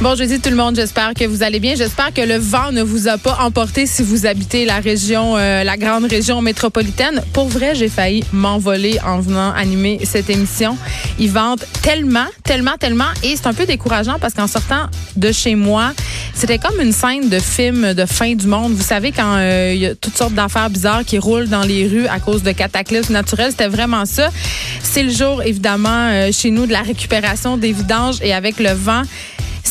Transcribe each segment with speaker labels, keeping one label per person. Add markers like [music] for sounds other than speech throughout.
Speaker 1: Bon jeudi tout le monde, j'espère que vous allez bien. J'espère que le vent ne vous a pas emporté si vous habitez la région, euh, la grande région métropolitaine. Pour vrai, j'ai failli m'envoler en venant animer cette émission. Ils vendent tellement, tellement, tellement, et c'est un peu décourageant parce qu'en sortant de chez moi, c'était comme une scène de film de fin du monde. Vous savez quand euh, il y a toutes sortes d'affaires bizarres qui roulent dans les rues à cause de cataclysmes naturels, c'était vraiment ça. C'est le jour évidemment euh, chez nous de la récupération des vidanges et avec le vent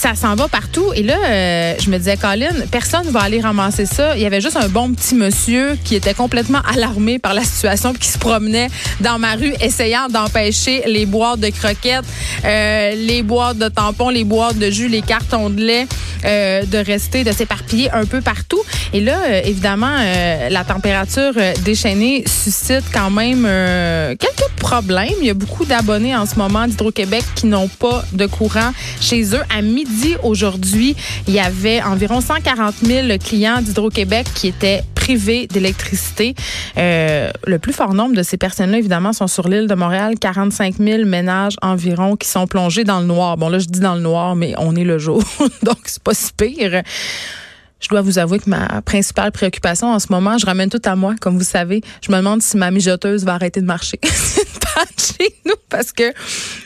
Speaker 1: ça s'en va partout. Et là, euh, je me disais, Colin, personne va aller ramasser ça. Il y avait juste un bon petit monsieur qui était complètement alarmé par la situation qui se promenait dans ma rue essayant d'empêcher les boîtes de croquettes, euh, les boîtes de tampons, les boîtes de jus, les cartons de lait euh, de rester, de s'éparpiller un peu partout. Et là, euh, évidemment, euh, la température euh, déchaînée suscite quand même quelques problèmes. Il y a beaucoup d'abonnés en ce moment d'Hydro-Québec qui n'ont pas de courant chez eux. À midi aujourd'hui, il y avait environ 140 000 clients d'Hydro-Québec qui étaient privés d'électricité. Euh, le plus fort nombre de ces personnes-là, évidemment, sont sur l'île de Montréal. 45 000 ménages environ qui sont plongés dans le noir. Bon, là, je dis dans le noir, mais on est le jour, [laughs] donc c'est pas si pire. Je dois vous avouer que ma principale préoccupation en ce moment, je ramène tout à moi, comme vous savez. Je me demande si ma mijoteuse va arrêter de marcher. [laughs] Chez nous parce que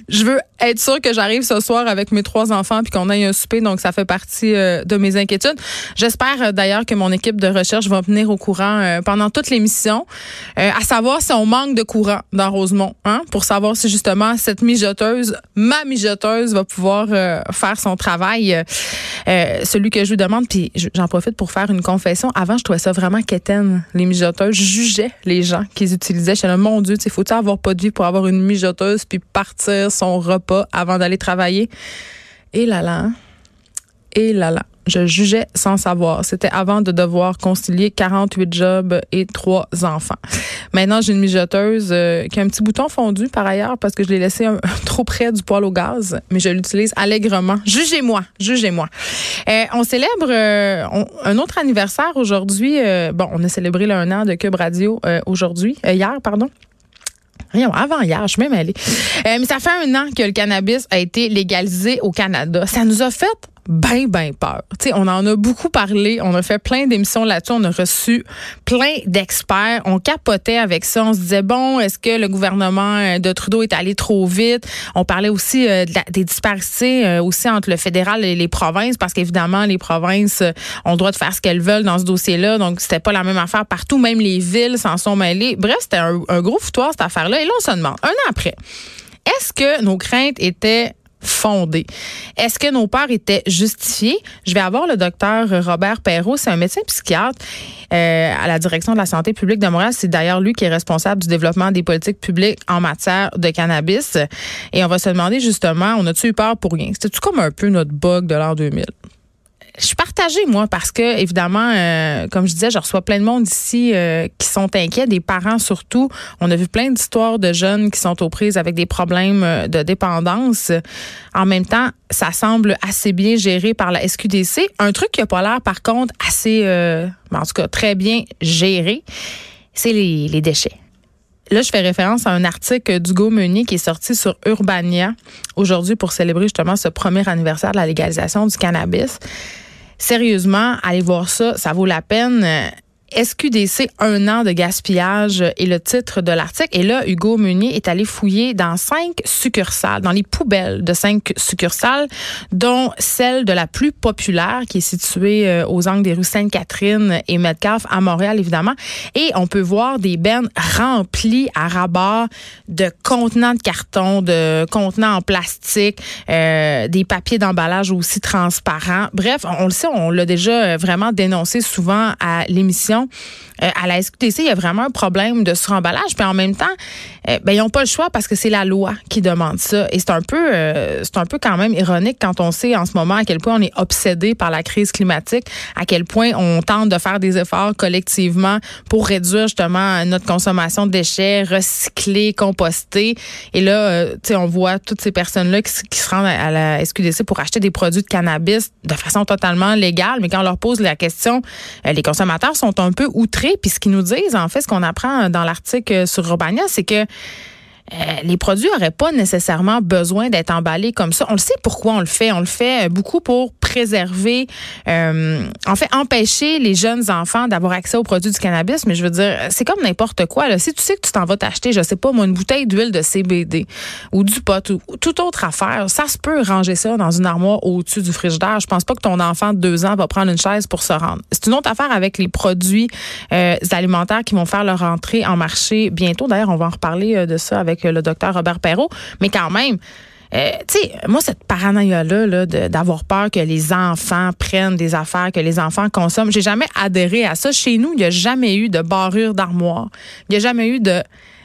Speaker 1: je veux être sûre que j'arrive ce soir avec mes trois enfants puis qu'on aille un souper. Donc, ça fait partie euh, de mes inquiétudes. J'espère euh, d'ailleurs que mon équipe de recherche va venir au courant euh, pendant toute l'émission, à savoir si on manque de courant dans Rosemont, hein, pour savoir si justement cette mijoteuse, ma mijoteuse, va pouvoir faire son travail, celui que je vous demande. Puis je- profite pour faire une confession. Avant, je trouvais ça vraiment quétaine, les mijoteuses. Jugeais les gens qui les utilisaient. Je là, mon Dieu, il faut-il avoir pas de vie pour avoir une mijoteuse puis partir son repas avant d'aller travailler? Et là là, hein? et là là. Je jugeais sans savoir. C'était avant de devoir concilier 48 jobs et trois enfants. Maintenant, j'ai une mijoteuse euh, qui a un petit bouton fondu par ailleurs parce que je l'ai laissé un- [laughs] trop près du poêle au gaz, mais je l'utilise allègrement. Jugez-moi, jugez-moi. Euh, on célèbre euh, un autre anniversaire aujourd'hui. Euh, bon, on a célébré le un an de Cube Radio euh, aujourd'hui, euh, hier, pardon. Rien, avant hier, je suis même allée. Euh, mais ça fait un an que le cannabis a été légalisé au Canada. Ça nous a fait ben, ben peur. Tu sais, on en a beaucoup parlé. On a fait plein d'émissions là-dessus. On a reçu plein d'experts. On capotait avec ça. On se disait, bon, est-ce que le gouvernement euh, de Trudeau est allé trop vite? On parlait aussi euh, des disparités euh, aussi entre le fédéral et les provinces parce qu'évidemment, les provinces ont le droit de faire ce qu'elles veulent dans ce dossier-là. Donc, c'était pas la même affaire partout. Même les villes s'en sont mêlées. Bref, c'était un, un gros foutoir, cette affaire-là. Et là, on se demande, un an après, est-ce que nos craintes étaient fondées? Est-ce que nos peurs étaient justifiées? Je vais avoir le docteur Robert Perrault, c'est un médecin psychiatre euh, à la direction de la santé publique de Montréal. C'est d'ailleurs lui qui est responsable du développement des politiques publiques en matière de cannabis. Et on va se demander justement, on a-tu eu peur pour rien? C'était-tu comme un peu notre bug de l'an 2000? Je suis partagée, moi, parce que, évidemment, euh, comme je disais, je reçois plein de monde ici euh, qui sont inquiets, des parents surtout. On a vu plein d'histoires de jeunes qui sont aux prises avec des problèmes euh, de dépendance. En même temps, ça semble assez bien géré par la SQDC. Un truc qui a pas l'air, par contre, assez, euh, en tout cas, très bien géré, c'est les, les déchets. Là, je fais référence à un article d'Hugo Meunier qui est sorti sur Urbania aujourd'hui pour célébrer justement ce premier anniversaire de la légalisation du cannabis. Sérieusement, allez voir ça, ça vaut la peine. Euh, SQDC, un an de gaspillage est le titre de l'article. Et là, Hugo Meunier est allé fouiller dans cinq succursales, dans les poubelles de cinq succursales, dont celle de la plus populaire qui est située euh, aux angles des rues Sainte-Catherine et Metcalfe à Montréal, évidemment. Et on peut voir des bennes remplies à rabat de contenants de carton, de contenants en plastique, euh, des papiers d'emballage aussi transparents. Bref, on le sait, on l'a déjà vraiment dénoncé souvent à l'émission euh, à la SQTC, il y a vraiment un problème de suremballage. Puis en même temps, euh, ben, ils n'ont pas le choix parce que c'est la loi qui demande ça. Et c'est un peu, euh, c'est un peu quand même ironique quand on sait en ce moment à quel point on est obsédé par la crise climatique, à quel point on tente de faire des efforts collectivement pour réduire justement notre consommation de déchets, recycler, composter. Et là, tu sais, on voit toutes ces personnes-là qui, se rendent à la SQDC pour acheter des produits de cannabis de façon totalement légale. Mais quand on leur pose la question, les consommateurs sont un peu outrés. Puis ce qu'ils nous disent, en fait, ce qu'on apprend dans l'article sur Urbania, c'est que euh, les produits n'auraient pas nécessairement besoin d'être emballés comme ça. On le sait pourquoi on le fait. On le fait beaucoup pour préserver, euh, en fait, empêcher les jeunes enfants d'avoir accès aux produits du cannabis. Mais je veux dire, c'est comme n'importe quoi. Là. Si tu sais que tu t'en vas t'acheter, je sais pas, moi, une bouteille d'huile de CBD ou du pot ou, toute autre affaire, ça se peut ranger ça dans une armoire au-dessus du frigidaire. Je pense pas que ton enfant de deux ans va prendre une chaise pour se rendre. C'est une autre affaire avec les produits euh, alimentaires qui vont faire leur entrée en marché bientôt. D'ailleurs, on va en reparler de ça avec le docteur Robert Perrault. Mais quand même, euh, tu sais, moi, cette paranoïa-là d'avoir peur que les enfants prennent des affaires, que les enfants consomment, j'ai jamais adhéré à ça. Chez nous, il n'y a jamais eu de barrure d'armoire. Il n'y a jamais eu de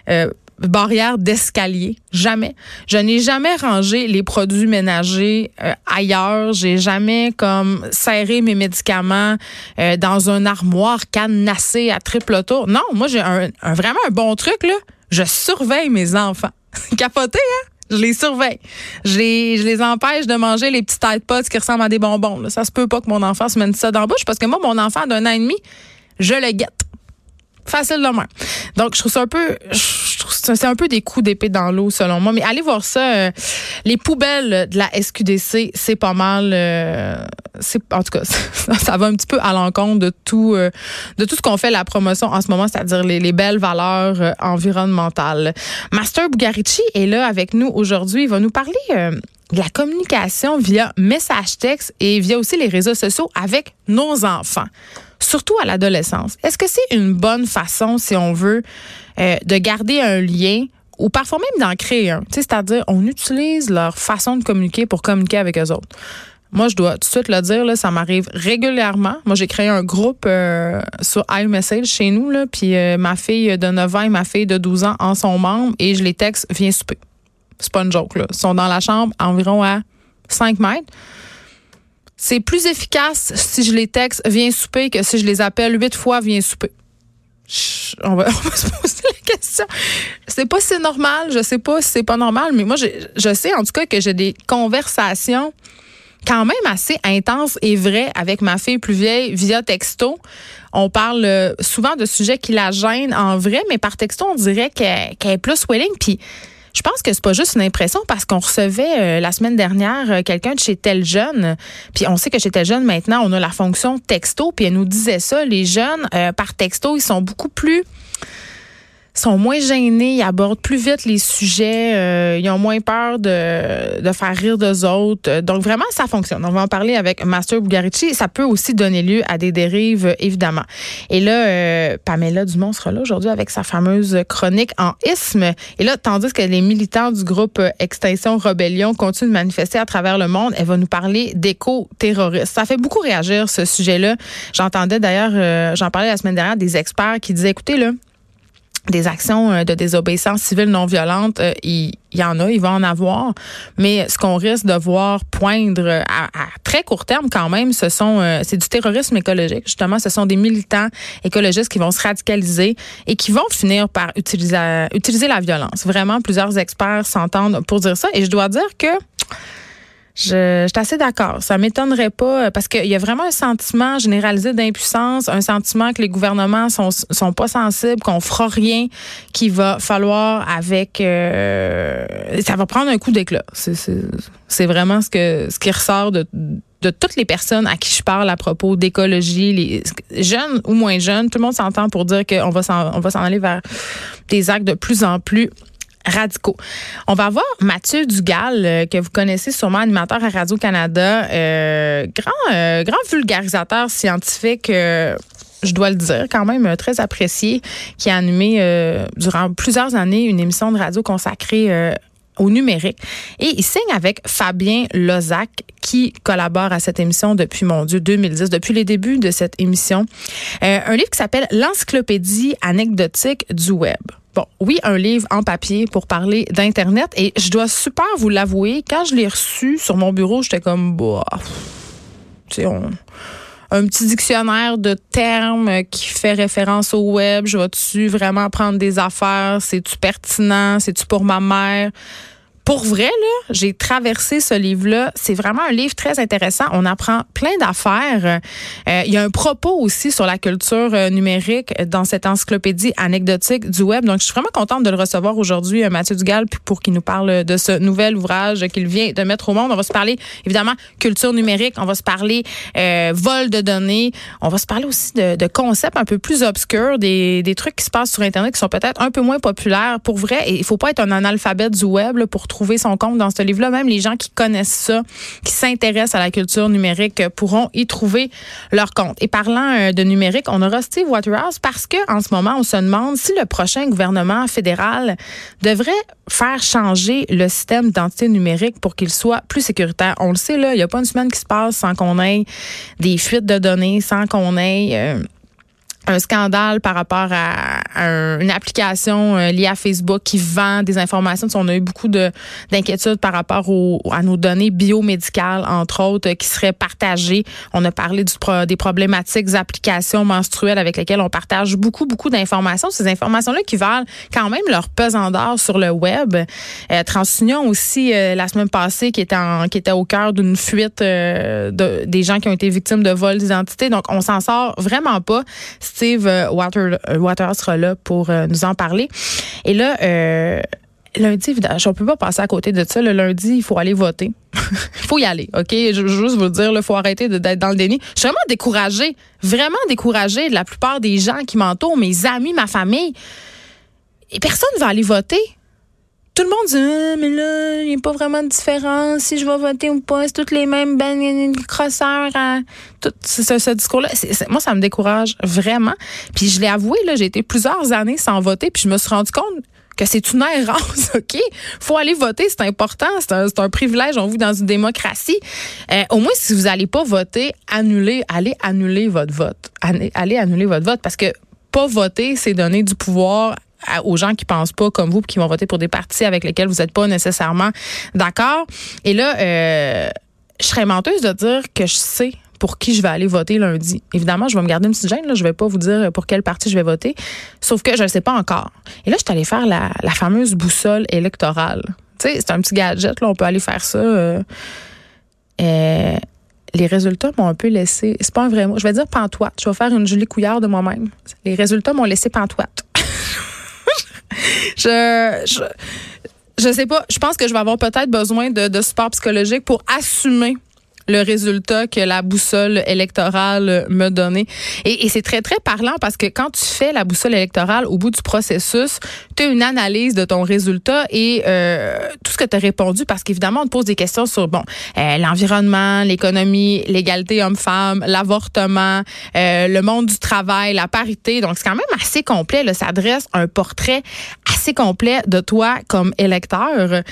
Speaker 1: euh, barrière d'escalier. Jamais. Je n'ai jamais rangé les produits ménagers euh, ailleurs. J'ai jamais comme serré mes médicaments dans un armoire cadenassé à triple tour. Non, moi, j'ai vraiment un bon truc, là je surveille mes enfants. [laughs] Capoté, hein? Je les surveille. Je les, empêche de manger les petits tête pots qui ressemblent à des bonbons. Ça se peut pas que mon enfant se mette ça dans la bouche parce que moi, mon enfant d'un an et demi, je le guette. Facile de. Donc, je trouve ça un peu, c'est un peu des coups d'épée dans l'eau selon moi. Mais allez voir ça. Euh, les poubelles de la SQDC, c'est pas mal. Euh, c'est en tout cas, [laughs] ça, va un petit peu à l'encontre de tout, euh, de tout ce qu'on fait la promotion en ce moment, c'est-à-dire les, les, belles valeurs environnementales. Master Bugarici est là avec nous aujourd'hui. Il va nous parler de la communication via message texte et via aussi les réseaux sociaux avec nos enfants surtout à l'adolescence. Est-ce que c'est une bonne façon, si on veut, euh, de garder un lien ou parfois même d'en créer un? C'est-à-dire, on utilise leur façon de communiquer pour communiquer avec eux autres. Moi, je dois tout de suite le dire, ça m'arrive régulièrement. Moi, j'ai créé un groupe euh, sur iMessage chez nous, puis euh, ma fille de 9 ans et ma fille de 12 ans en sont membres et je les texte, viens souper. C'est pas une joke, là. Ils sont dans la chambre environ à 5 mètres. C'est plus efficace si je les texte viens souper que si je les appelle huit fois viens souper. [laughs] on, va, se poser la question. Je sais pas si c'est normal, je sais pas si c'est pas normal, mais moi je, je sais en tout cas que j'ai des conversations quand même assez intenses et vraies avec ma fille plus vieille via texto. On parle euh, souvent de sujets qui la gênent en vrai, mais par texto, on dirait qu'elle est plus willing. Puis je pense que c'est pas juste une impression parce qu'on recevait euh, la semaine dernière euh, quelqu'un de chez Tel Jeune, puis on sait que chez Tel Jeune maintenant on a la fonction texto, puis elle nous disait ça, les jeunes euh, par texto ils sont beaucoup plus sont moins gênés, ils abordent plus vite les sujets, euh, ils ont moins peur de, de faire rire d'eux autres. Donc vraiment, ça fonctionne. On va en parler avec Master Bugarici. Ça peut aussi donner lieu à des dérives, évidemment. Et là, euh, Pamela Dumont sera là aujourd'hui avec sa fameuse chronique en isme. Et là, tandis que les militants du groupe Extinction Rebellion continuent de manifester à travers le monde, elle va nous parler d'éco-terroristes. Ça fait beaucoup réagir, ce sujet-là. J'entendais d'ailleurs, euh, j'en parlais la semaine dernière, des experts qui disaient, écoutez, là, des actions euh, de désobéissance civile non violente, euh, il, y en a, il va en avoir, mais ce qu'on risque de voir poindre à, très court terme quand même, ce sont euh, c'est du terrorisme écologique. Justement, ce sont des militants écologistes qui vont se radicaliser et qui vont finir par utiliser utiliser la violence. Vraiment, plusieurs experts s'entendent pour dire ça et je dois dire que Je, je suis assez d'accord. Ça m'étonnerait pas parce qu'il y a vraiment un sentiment généralisé d'impuissance, un sentiment que les gouvernements sont sont pas sensibles, qu'on fera rien, qu'il va falloir avec euh, ça va prendre un coup d'éclat. C'est vraiment ce que ce qui ressort de de toutes les personnes à qui je parle à propos d'écologie, les jeunes ou moins jeunes, tout le monde s'entend pour dire qu'on va s'en on va s'en aller vers des actes de plus en plus radicaux. On va voir Mathieu Dugal, euh, que vous connaissez sûrement, animateur à Radio-Canada, euh, grand, euh, grand vulgarisateur scientifique je dois le dire, quand même très apprécié, qui a animé durant plusieurs années une émission de radio consacrée au numérique. Et il signe avec Fabien Lozac, qui collabore à cette émission depuis, mon Dieu, 2010, depuis les débuts de cette émission. un livre qui s'appelle L'encyclopédie anecdotique du web. Bon, oui, un livre en papier pour parler d'Internet. Et je dois super vous l'avouer, quand je l'ai reçu sur mon bureau, j'étais comme, bah, tu sais, un petit dictionnaire de termes qui fait référence au web. Je vais-tu vraiment prendre des affaires? C'est-tu pertinent? C'est-tu pour ma mère? Pour vrai, là, j'ai traversé ce livre-là. C'est vraiment un livre très intéressant. On apprend plein d'affaires. Euh, il y a un propos aussi sur la culture euh, numérique dans cette encyclopédie anecdotique du web. Donc, je suis vraiment contente de le recevoir aujourd'hui, euh, Mathieu Dugal, pour qu'il nous parle de ce nouvel ouvrage qu'il vient de mettre au monde. On va se parler, évidemment, culture numérique. On va se parler vol de données. On va se parler aussi de, de, concepts un peu plus obscurs, des, des trucs qui se passent sur Internet qui sont peut-être un peu moins populaires. Pour vrai, et il faut pas être un analphabète du web là, pour trouver son compte dans ce livre-là. Même les gens qui connaissent ça, qui s'intéressent à la culture numérique, pourront y trouver leur compte. Et parlant euh, de numérique, on aura Steve Waterhouse parce que en ce moment, on se demande si le prochain gouvernement fédéral devrait faire changer le système d'identité numérique pour qu'il soit plus sécuritaire. On le sait, là, il n'y a pas une semaine qui se passe sans qu'on ait des fuites de données, sans qu'on ait... Euh, un scandale par rapport à, une application euh, liée à Facebook qui vend des informations. On a eu beaucoup de d'inquiétudes par rapport à nos données biomédicales, entre autres, qui seraient partagées. On a parlé des problématiques applications menstruelles avec lesquelles on partage beaucoup, beaucoup d'informations. Ces informations-là qui valent quand même leur pesant d'or sur le web. Euh, TransUnion aussi, euh, la semaine passée, qui était, en, qui était au cœur d'une fuite euh, de, des gens qui ont été victimes de vol d'identité. Donc, on s'en sort vraiment pas. Steve euh, Water, euh, sera là pour euh, nous en parler. Et là, lundi, on peut pas passer à côté de ça. Le lundi, il faut aller voter. Il [laughs] faut y aller, OK? Je veux juste vous dire, il faut arrêter d'être dans le déni. Je suis vraiment découragée, vraiment découragée de la plupart des gens qui m'entourent, mes amis, ma famille. Et personne ne va aller voter tout le monde dit ah, mais là, il n'y a pas vraiment de différence si je vais voter ou pas. C'est toutes les mêmes ben, crosseurs à tout ce, discours-là. moi, ça me décourage vraiment. Puis je l'ai avoué, là, j'ai été plusieurs années sans voter, puis je me suis rendu compte que c'est une errance, [laughs] OK? faut aller voter, c'est important, c'est un, privilège, on vit dans une démocratie. Euh, au moins, si vous n'allez pas voter, annulez, allez annuler votre vote. Allez annuler votre vote parce que pas voter, c'est donner du pouvoir aux gens qui pensent pas comme vous, qui vont voter pour des partis avec lesquels vous n'êtes pas nécessairement d'accord. Et là, euh, je serais menteuse de dire que je sais pour qui je vais aller voter lundi. Évidemment, je vais me garder une petite gêne. Là. Je vais pas vous dire pour quel parti je vais voter. Sauf que je ne sais pas encore. Et là, je suis allée faire la, fameuse boussole électorale. Tu sais, c'est un petit gadget. Là, on peut aller faire ça. Euh, euh, les résultats m'ont un peu laissé. C'est pas un vrai mot. Je vais dire pantoite. Je vais faire une Julie Couillard de moi-même. Les résultats m'ont laissé pantoite je, sais pas. Je pense que je vais avoir peut-être besoin de, de support psychologique pour assumer le résultat que la boussole électorale me donnait. Et, et c'est très, très parlant parce que quand tu fais la boussole électorale au bout du processus, une analyse de ton résultat et euh, tout ce que tu as répondu parce qu'évidemment, on te pose des questions sur bon euh, l'environnement, l'économie, l'égalité homme-femme, l'avortement, euh, le monde du travail, la parité. Donc, c'est quand même assez complet. Ça dresse un portrait assez complet de toi comme électeur.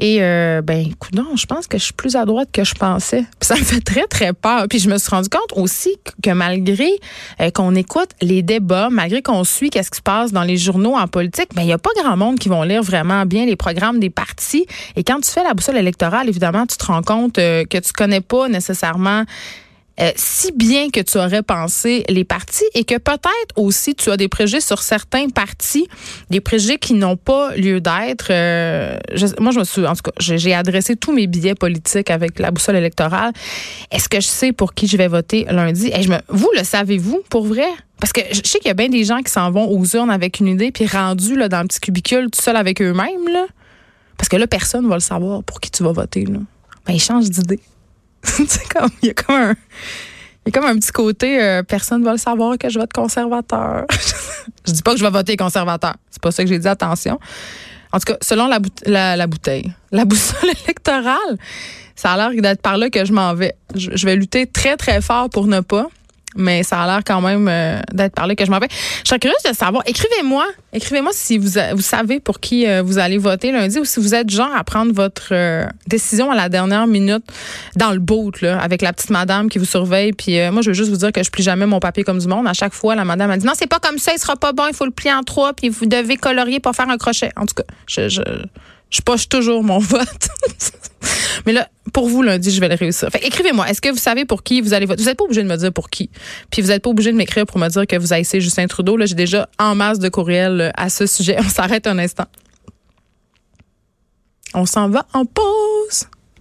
Speaker 1: Et euh, ben, non, je pense que je suis plus à droite que je pensais. Puis ça me fait très très peur. Puis je me suis rendu compte aussi que malgré qu'on écoute les débats, malgré qu'on suit qu'est-ce qui se passe dans les journaux en politique, ben il y a pas grand monde qui vont lire vraiment bien les programmes des partis. Et quand tu fais la boussole électorale, évidemment, tu te rends compte euh, que tu connais pas nécessairement euh, si bien que tu aurais pensé les partis et que peut-être aussi tu as des préjugés sur certains partis, des préjugés qui n'ont pas lieu d'être. Euh, moi, je me suis, en tout cas, j'ai adressé tous mes billets politiques avec la boussole électorale. Est-ce que je sais pour qui je vais voter lundi? Et je me, vous le savez-vous pour vrai? Parce que je sais qu'il y a bien des gens qui s'en vont aux urnes avec une idée puis rendus là, dans un petit cubicule tout seul avec eux-mêmes. Parce que là, personne ne va le savoir pour qui tu vas voter. Là. Ben, ils changent d'idée. [laughs] comme, il y a comme un. Il y a comme un petit côté, euh, personne ne va le savoir que je vote conservateur. [laughs] je dis pas que je vais voter conservateur. C'est pas ça que j'ai dit, attention. En tout cas, selon la, la, bouteille, la boussole [laughs] électorale, ça a l'air d'être par là que je m'en vais. je vais lutter très, très fort pour ne pas mais ça a l'air quand même euh, d'être parlé que je m'en vais. Je serais curieuse de savoir. Écrivez-moi. Écrivez-moi si vous, vous savez pour qui euh, vous allez voter lundi ou si vous êtes genre à prendre votre euh, décision à la dernière minute dans le boat, là, avec la petite madame qui vous surveille. Puis moi, je veux juste vous dire que je plie jamais mon papier comme du monde. À chaque fois, la madame a dit non, c'est pas comme ça, il sera pas bon, il faut le plier en trois, puis vous devez colorier pour faire un crochet. En tout cas, je, je, je poche toujours mon [laughs] vote. Mais là, pour vous, lundi, je vais le réussir. Fait, écrivez-moi. Est-ce que vous savez pour qui vous allez voter? Vous n'êtes pas obligé de me dire pour qui. Puis vous n'êtes pas obligé de m'écrire pour me dire que vous haïssez Justin Trudeau. Là, j'ai déjà en masse de courriels euh, à ce sujet. [laughs] On s'arrête un instant. On s'en va en pause.